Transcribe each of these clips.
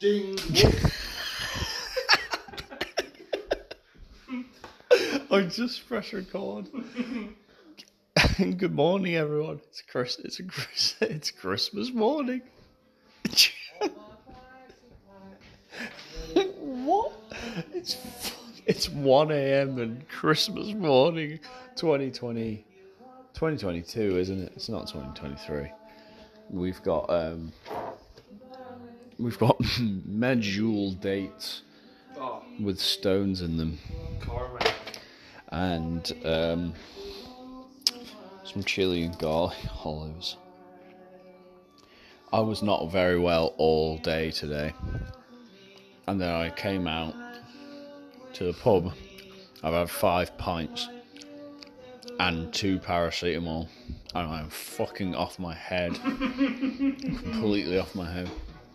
Ding. I just press record. Good morning, everyone. It's Chris. It's a Chris. It's Christmas morning. what? It's it's one a.m. and Christmas morning, 2020, 2022, isn't it? It's not 2023. We've got um, we've got medjool dates Oh, with stones in them. And um, some chili and garlic olives. I was not very well all day today, and then I came out to the pub. I've had five pints and two paracetamol, and I'm fucking off my head, completely off my head.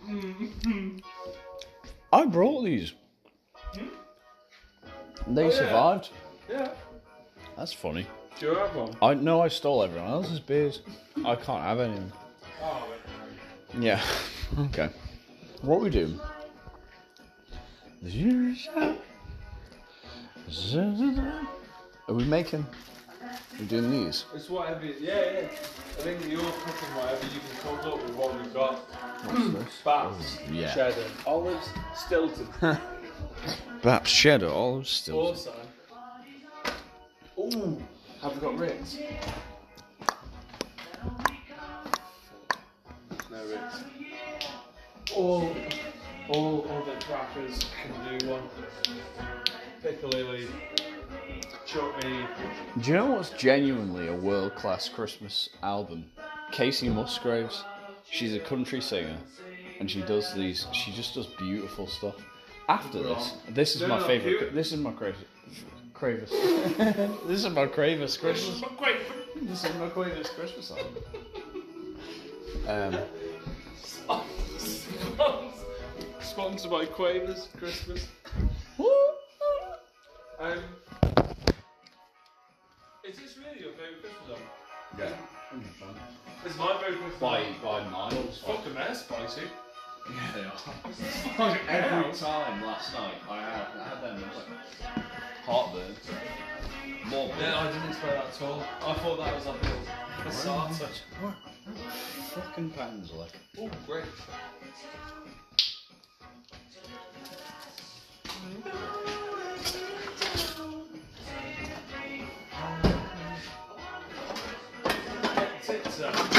Mm-hmm. I brought these. Hmm? They Oh, yeah. survived. Yeah. That's funny. Do you have one? I know I stole everyone else's beers. I can't have any. Oh, Yeah. okay. What we do? Are we making? We're doing these. it's whatever. Yeah, yeah. I think you're cooking whatever you can cook up with what we've got. What's this? Bats, Yeah. cheddar, olives, Stilton. Perhaps cheddar olives still. Also. Ooh, have we got Ritz? No Ritz. All, all other crackers can do one. Piccalilli, chutney. Do you know what's genuinely a world class Christmas album? Kacey Musgraves. She's a country singer, and she does these. She just does beautiful stuff. After this, this is my favorite. This is my crazy. Cravis. this is my Cravis Christmas. This is my Cravis Christmas song. Um, Sponsored by Quavers Christmas. Um, is this really your favourite Christmas song? yeah. Favourite Christmas By by miles. Fucking they're spicy. Yeah, they are. Every time last night I had, I had them, I was like, heartburn. More Yeah, I didn't expect that at all. I thought that was like a, a starter. Fucking pans like. Oh, great. Tits up.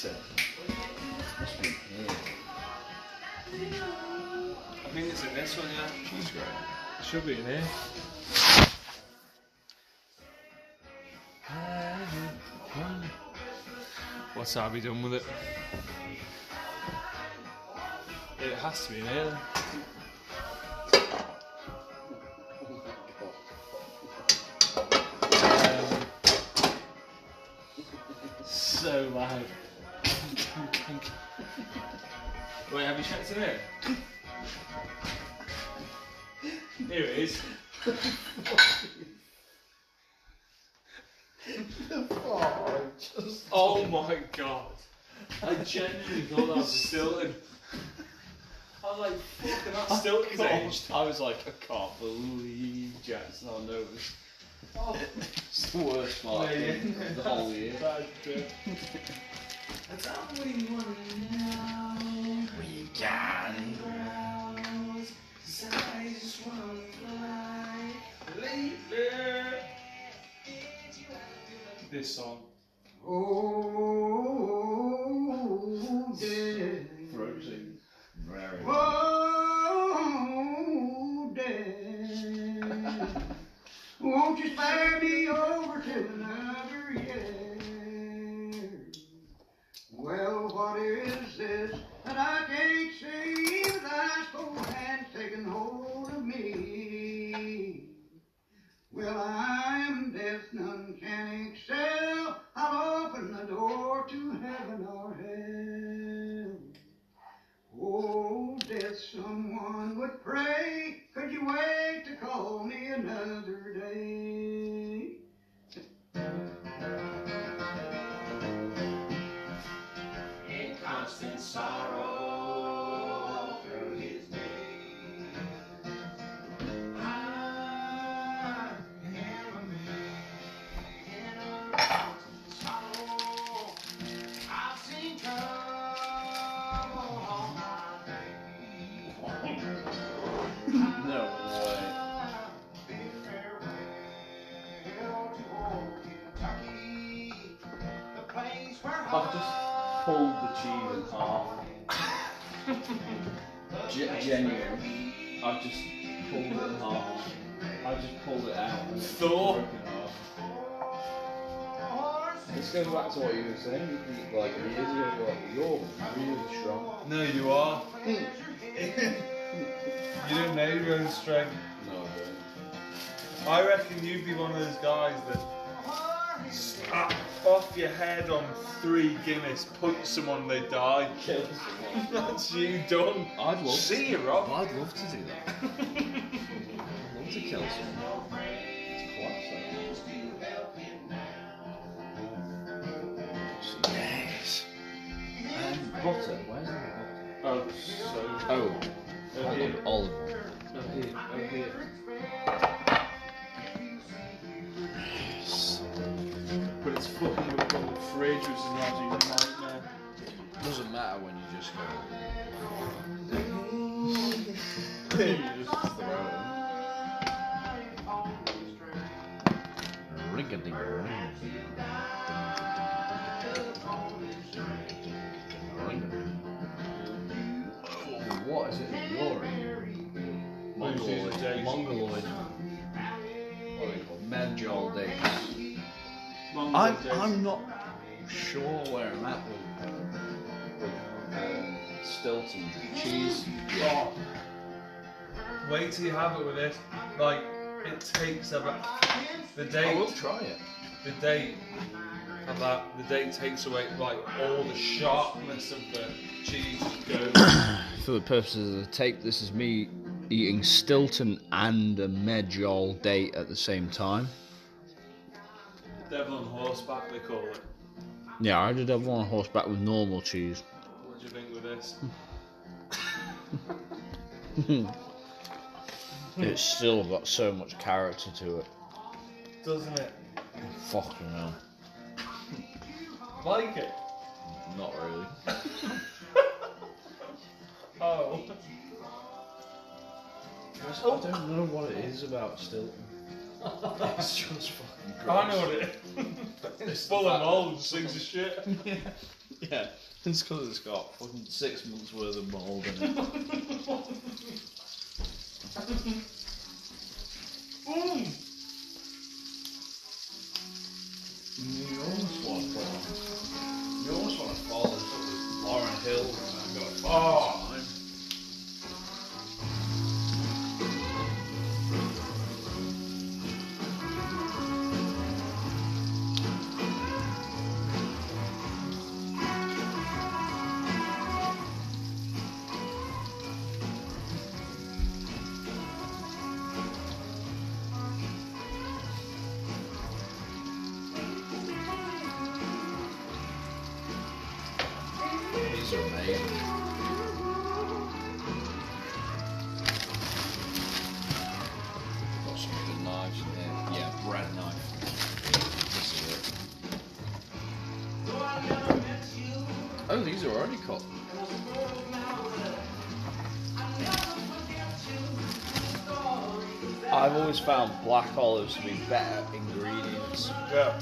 Grater. Must be here. I think it's in this one, yeah. Cheese grater. It should be in here. What's Abby done with it? It has to be in here. then. So loud. Wait, have you checked in here? Here it is. Oh my god. I genuinely thought that was Stilton. I was like, fucking that Stilton's aged. I was like, I can't believe Jack's not noticed. Oh, It's the worst mark Yeah, yeah. of the whole year. bad. That's how we want Johnny Brown's I just wanna fly. This song. Oh, dear. Frozen. Very. Oh, dear. Won't you spare me? Am half. This goes back to what you were saying. You think, like years ago, you're like, you're really strong. No, you are. you don't know your own strength. No, I don't. I reckon you'd be one of those guys that slap off your head on three Guinness, punch someone, they die. Kill someone. That's you done. I'd love to See you, Rob. I'd love to do that. I'd love to kill someone. It's class. Butter. Where's the butter? Oh, so. Oh, Oh, here. olive, oil. Oh, here. Oh, here. But it's fucking up on the fridge, which is an absolute nightmare. Doesn't matter when you just go. you just throw it. Ring-a-ding-a-ring. What Mongoloid. Mongoloid. What are they called? Medjool dates. Mongol I'm. I'm not sure where I'm at with, with um, Stilton cheese. Oh. Wait till you have it with this. Like, it takes about. The date. I will try it. The date. That, the date takes away, like, all the sharpness of the cheese goes. For the purposes of the tape, this is me eating Stilton and a Medjool date at the same time. Devil on horseback, they call it. Yeah, I did have one on horseback with normal cheese. What do you think with this? It's still got so much character to it. Doesn't it? Fucking hell. Like it? Not really. Oh. I don't know what it is about Stilton. It's just fucking gross. I know what it is. it's full of mold, things of shit. yeah, yeah, it's because it's got fucking six months worth of mould in it. Mm. You always found black olives to be better ingredients. Yeah.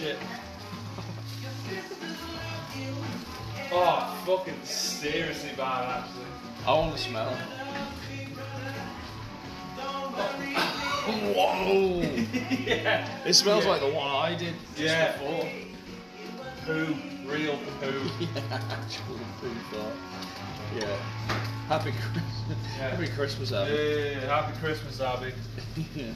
Shit. Oh, fucking seriously bad, actually. I want to smell. Whoa! yeah. It smells Yeah. like the one I did just Yeah. before. Poo. Real poo. Yeah, actual poo fart. Yeah. Happy Christmas. Yeah. Happy Christmas, Abby. yeah, yeah. Happy Christmas, Abby.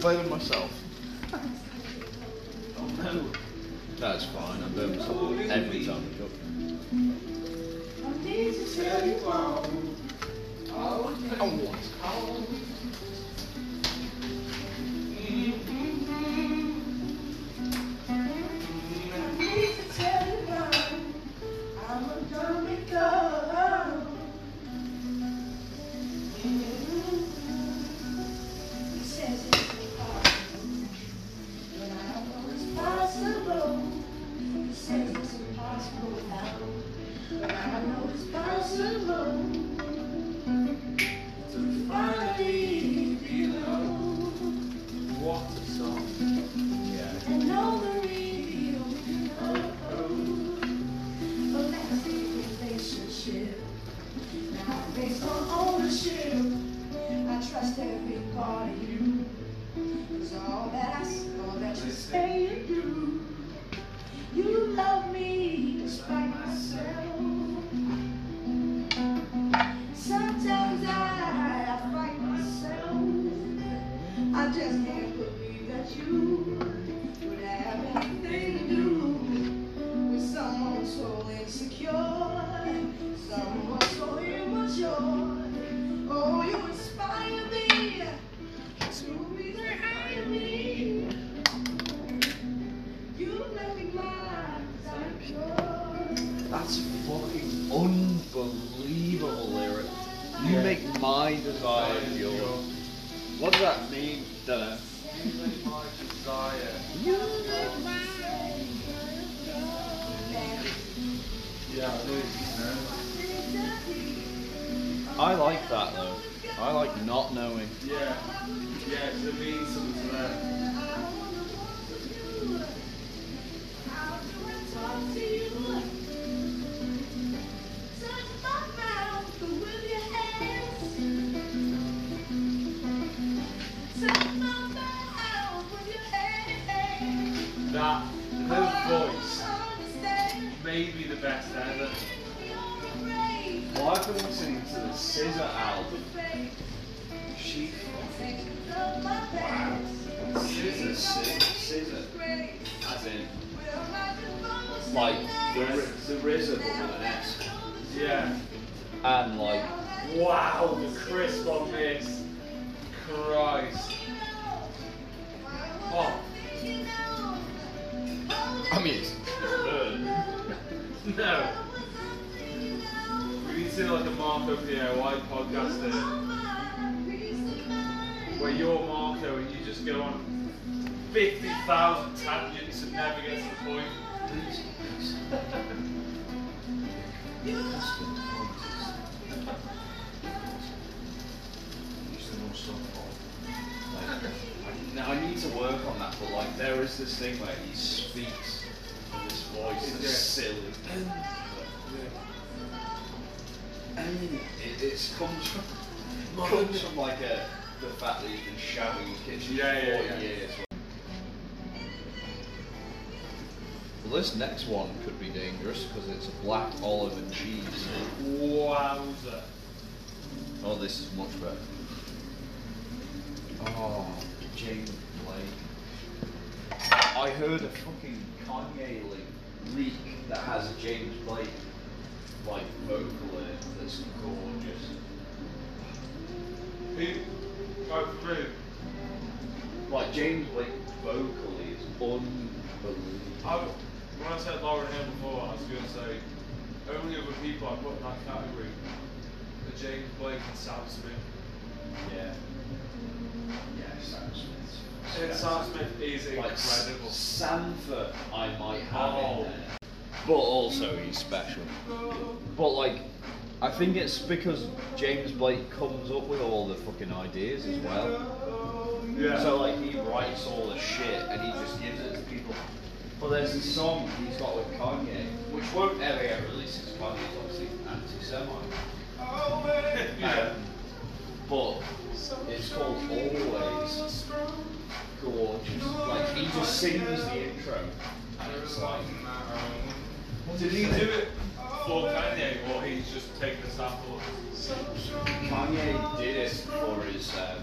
Yeah. Wow! Burned myself. oh no. That's fine, I burn myself every time I cook. Oh, you That, her voice may be the best ever. Well, I've been listening to the SZA album. She wow. SZA, SZA, SZA. As in, like the the RZA but with an S. Yeah. And like, Wow, the crisp on this. Christ. Oh, I mean, it's good. no. We need to do like a Marco DIY podcast here, where you're Marco and you just go on 50,000 tangents and never get to the point. Now I need to work on that, but like there is this thing where he speaks with his voice Yeah. silly. And it, it comes from comes from like a the fact that he's been shouting in the kitchen Yeah, for yeah, 40 yeah. years. Well, this next one could be dangerous because it's a black olive and cheese. Wowza. Oh, this is much better. Oh, James Blake. I heard a fucking Kanye link leak that has a James Blake like vocal in it that's gorgeous. Who? Oh, through. Like James Blake vocally is unbelievable. I, when I said Lauryn Hill before, I was going to say only other people I put in that category are James Blake and Sam Smith. Yeah. Yeah, Sam Smith. And Smith is Like incredible. Sampha, I might have Oh. in there. But also he's special. But like, I think it's because James Blake comes up with all the fucking ideas as well. Yeah. So like he writes all the shit and he just gives it to people. But there's this song he's got with Kanye, which won't ever get released because Kanye's obviously anti-Semite. yeah. Um, but it's called Always. Gorgeous. Like he just sings the intro and it's like Did he do it for Kanye or he's just taking a sample? Kanye did it for his um,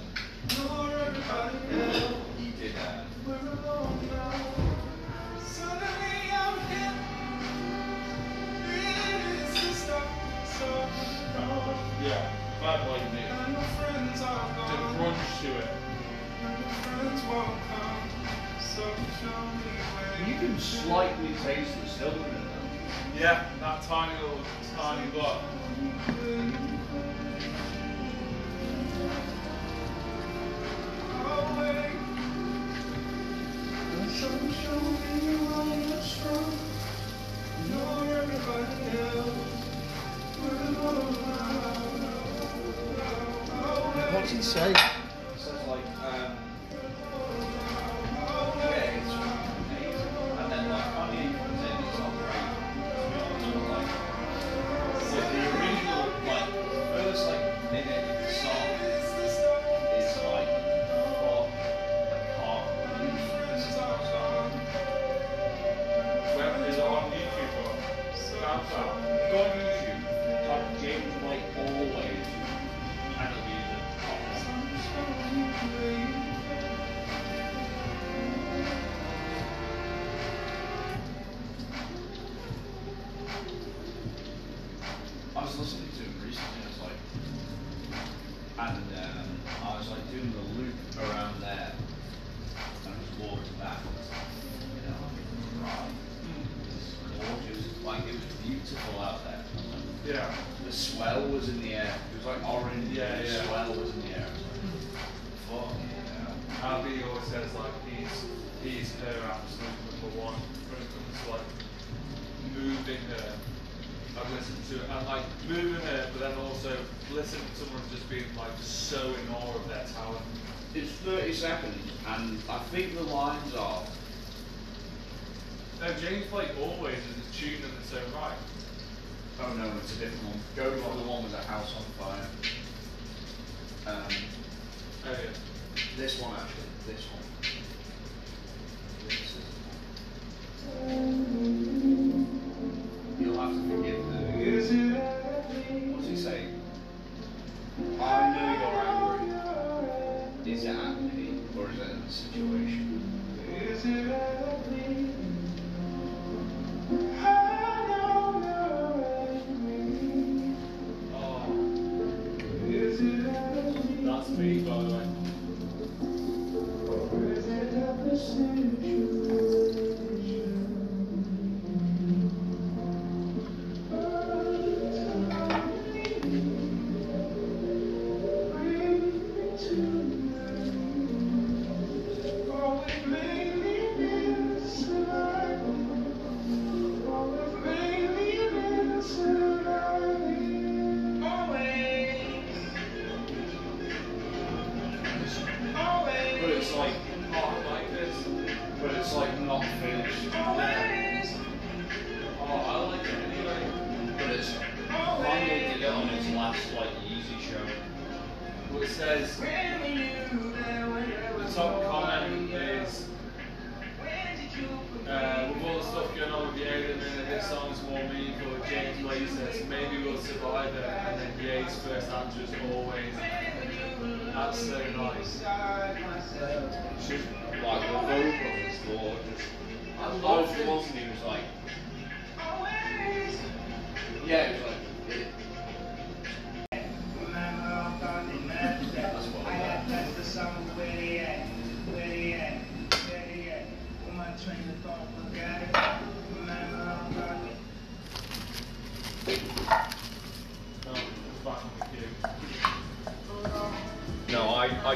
he did um, Yeah. Bad boy me. The grunge to it. You can slightly taste the silver in them. Yeah, that tiny little tiny block. What's he say? Moving her. I've listened to it and like moving her, but then also listening to someone just being like so in awe of their talent. It's 30 seconds, and I think the lines are. No, James Blake always is a tune in its own right. Oh no, it's a different one. Go for the one with the house on fire. Um, Oh yeah. this one actually. This one. This is You'll to forgive the. What's he saying? I know you're angry. Is it at me or is it in the situation? Oh. That's me, by the way.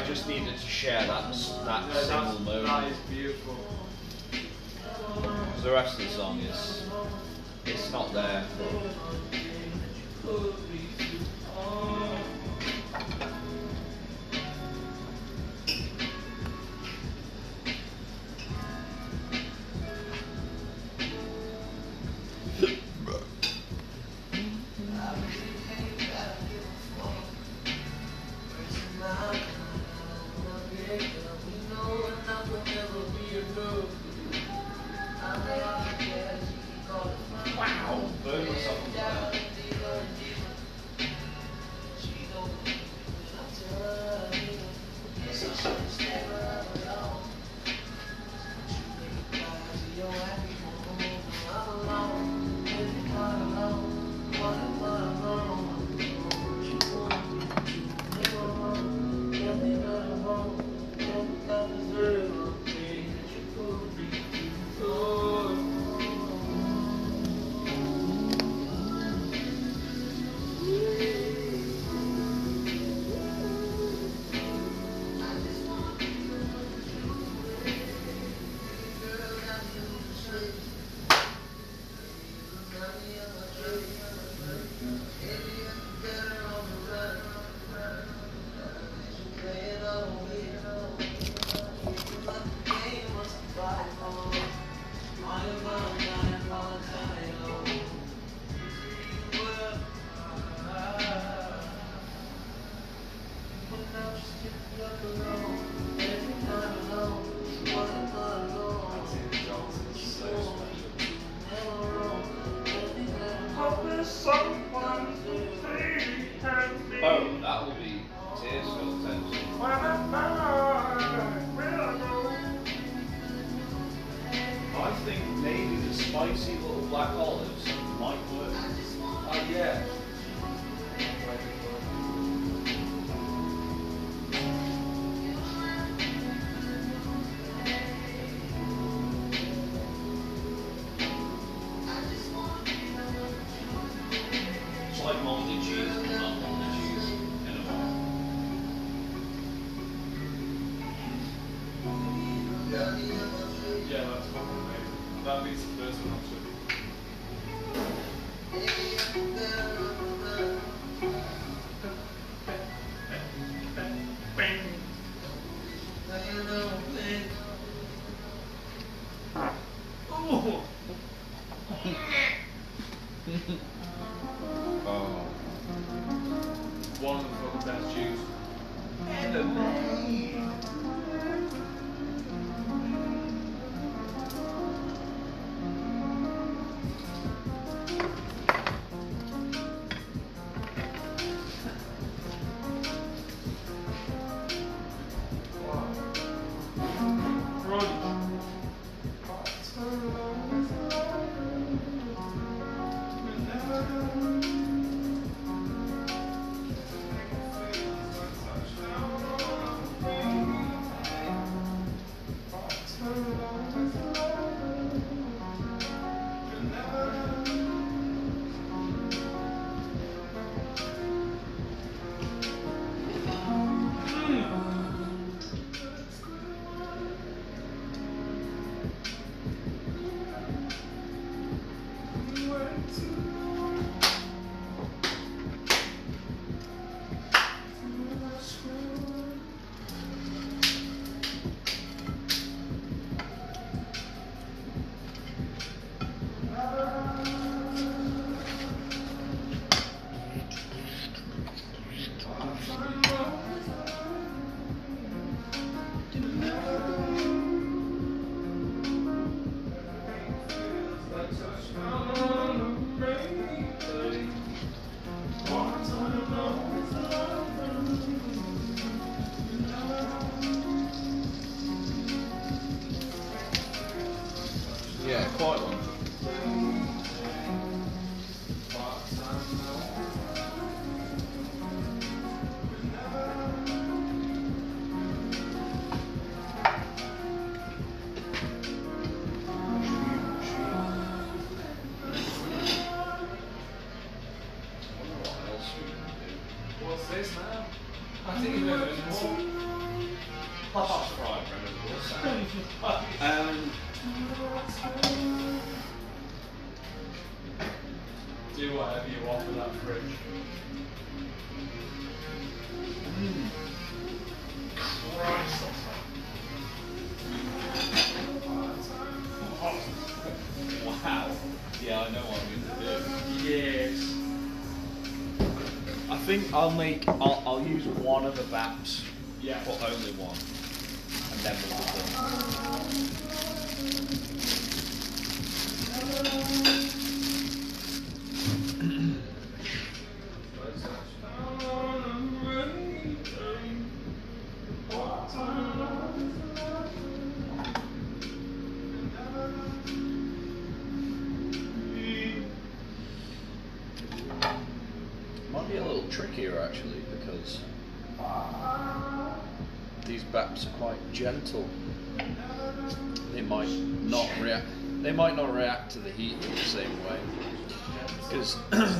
just needed to share that that yeah, single moment. That is beautiful. Because the rest of the song is, it's not there. But, I'll make. I'll, I'll use one of the baps. Yeah. But only because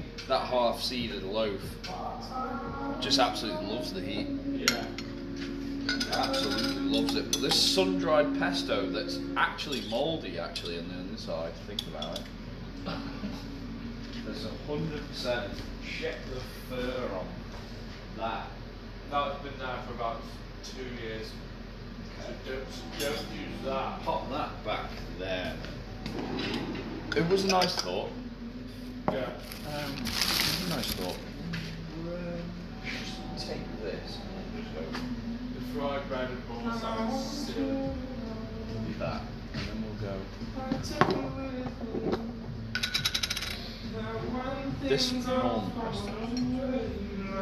that half-seeded loaf just absolutely loves the heat. Yeah. Absolutely loves it. But this sun-dried pesto that's actually mouldy actually on the inside. Think about it. There's a hundred percent. Check the fur on that. That's been there for about two years. So don't, don't use that. Pop that back there. It was a nice thought. Yeah. Um, it was a nice thought. Just take this and just go The fried bread and ball sounds silly. do that, and then we'll go. This prawn pesto.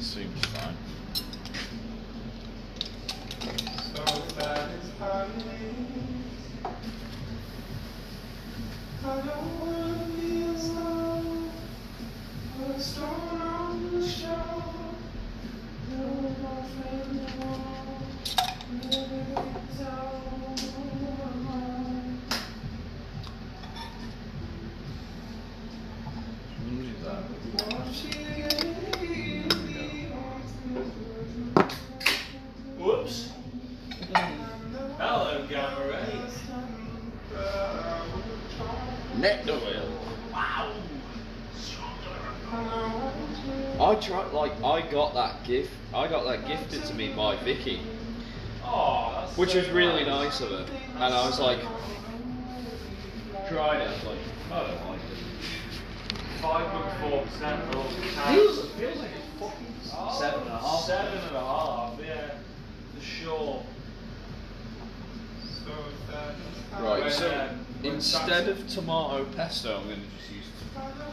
Seems fine. I tried, like, I got that gift. I got that gifted to me by Vicky, Oh, that's which so was really nice of her. And I was like, tried it. I was like, I don't like it. Five point four percent all Feels, feels like it's fucking seven and a half. Seven and a half, yeah. For sure. Right, When, so um, instead of tomato pesto, I'm going to just use tomato sauce.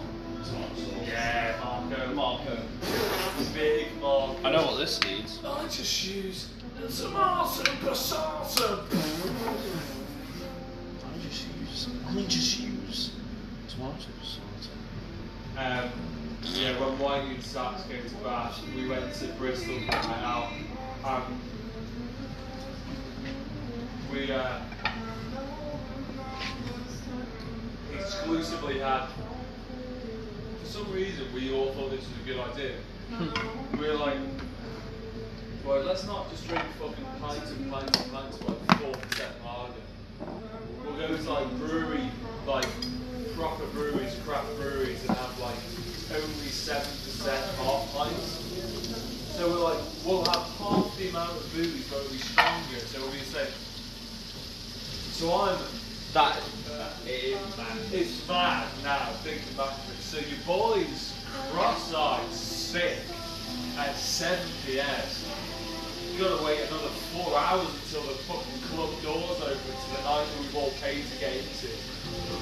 Yeah, Marco. Marco. Big Marco. I know what this needs. I just use tomato passata. I just use. I just use tomato sauce. Um, yeah, when White and Sachs came to Bath, we went to Bristol for a night out. Um, we uh, exclusively had, for some reason, we all thought this was a good idea. we were like, well, let's not just drink fucking pints and pints and pints of like 4% lager. We'll go to like brewery, like proper breweries, craft breweries, and have like only seven percent half pints. So we're like, we'll have half the amount of booze, but it'll be stronger. So we'll be saying. So I'm That it is mad. It's mad now thinking back to it. So your boys cross-eyed sick at 7 p.m. You gotta wait another four hours until the fucking club doors open to the night that we've all paid to get into.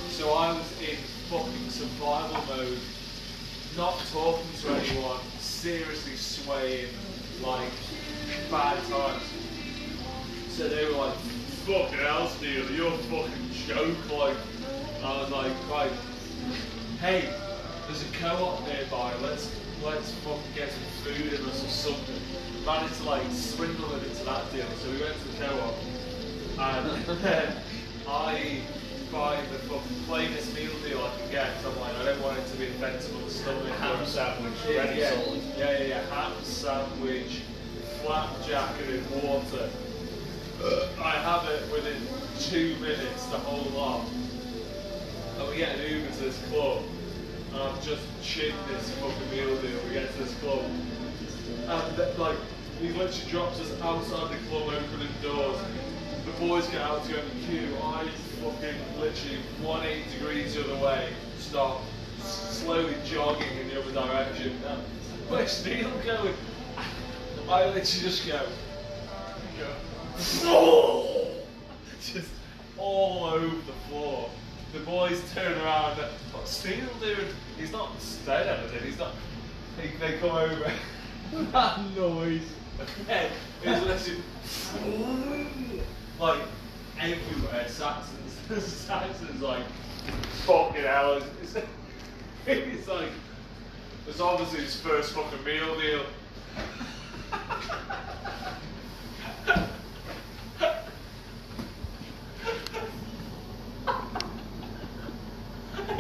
So I was in fucking survival mode, not talking to anyone, seriously swaying, like bad times. So they were like, fucking hell, Steve, you're a fucking joke. Like, I was like, right, hey, there's a co-op nearby. Let's let's fucking get some food in us or something. Managed to like swindle them into that deal. So we went to the co-op, and then I buy the fucking plainest meal deal I can get. 'cause I'm like, I don't want it to be offensive on the stomach. Ham sandwich, Yeah, ready yeah, yeah, yeah, yeah. Ham sandwich, flapjack, and in water. I have it within two minutes, the whole lot. And we get an Uber to this club, I've just chinned this fucking meal deal. We get to this club, and th- like he literally drops us outside the club, opening doors. The boys get out to go in the queue. I fucking literally 180 degrees the other way, stop, slowly jogging in the other direction. And where's Neil going? I literally just go, go, just all over the floor. The boys turn around. and, What's Neil doing? He's not staying anything. He's not. They, they come over. that noise. Yeah, it's literally like everywhere. Saxons, Saxons like fucking hell. It's, it's like it's obviously his first fucking meal deal.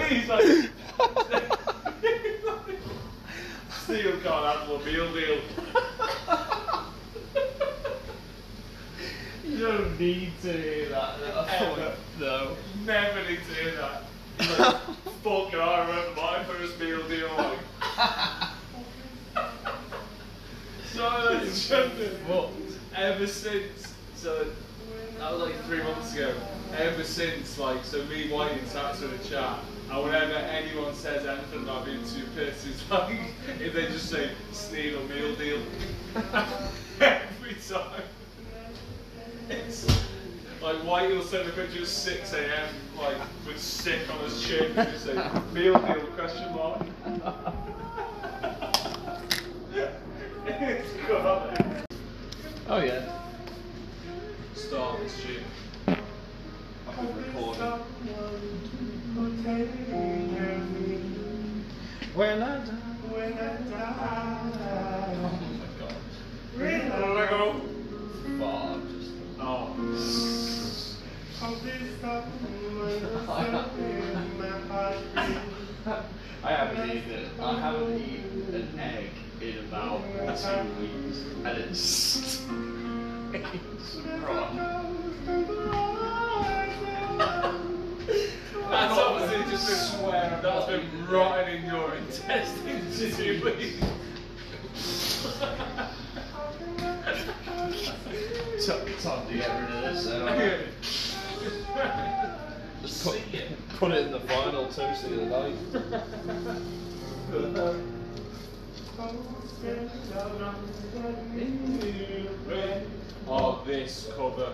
He's like, Steel can't handle a meal deal. You don't need to hear that. Ever. No. Never need to hear that. He's like, fucking, I remember my first meal deal. Like, so that's What? ever since. So that was like three months ago. Ever since, like, so me, White, and Tats in a chat. And whenever anyone says anything about being too pissed, it's like if they just say Sneed or meal deal. Every time. It's like White will send a picture at 6 a.m. like with sick on his chin and just say meal deal question mark. Two weeks, and it's. That's obviously just been swear. That's been rotting in your intestines for two weeks. Time time to get rid of this. Just put, put it in the final toast of the night. Oh, this cover.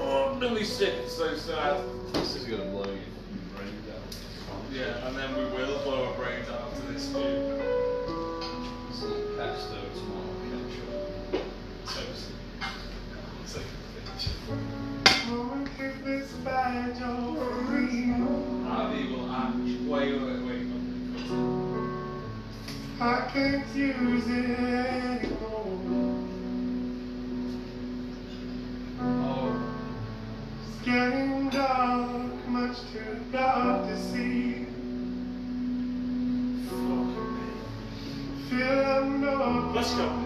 Oh, really sick. It's so sad. This is gonna blow your brain down. Yeah, and then we will blow our brains out after this dude. It's a little pesto tomato ketchup. Toast. It's like Abby I can't use it anymore. Oh, It's getting dark, much too dark to see. Feel I'm Let's go.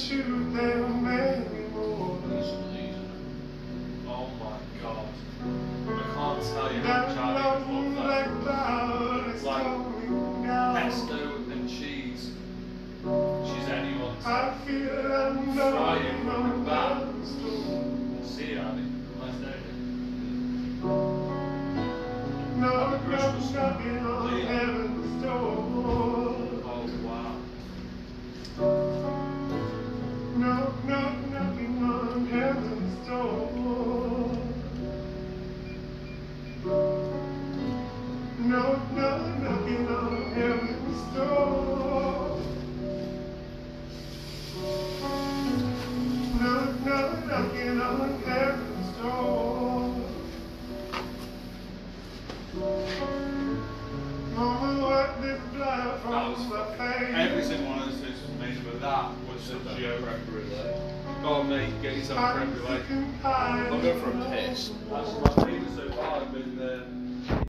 Shoot them anymore.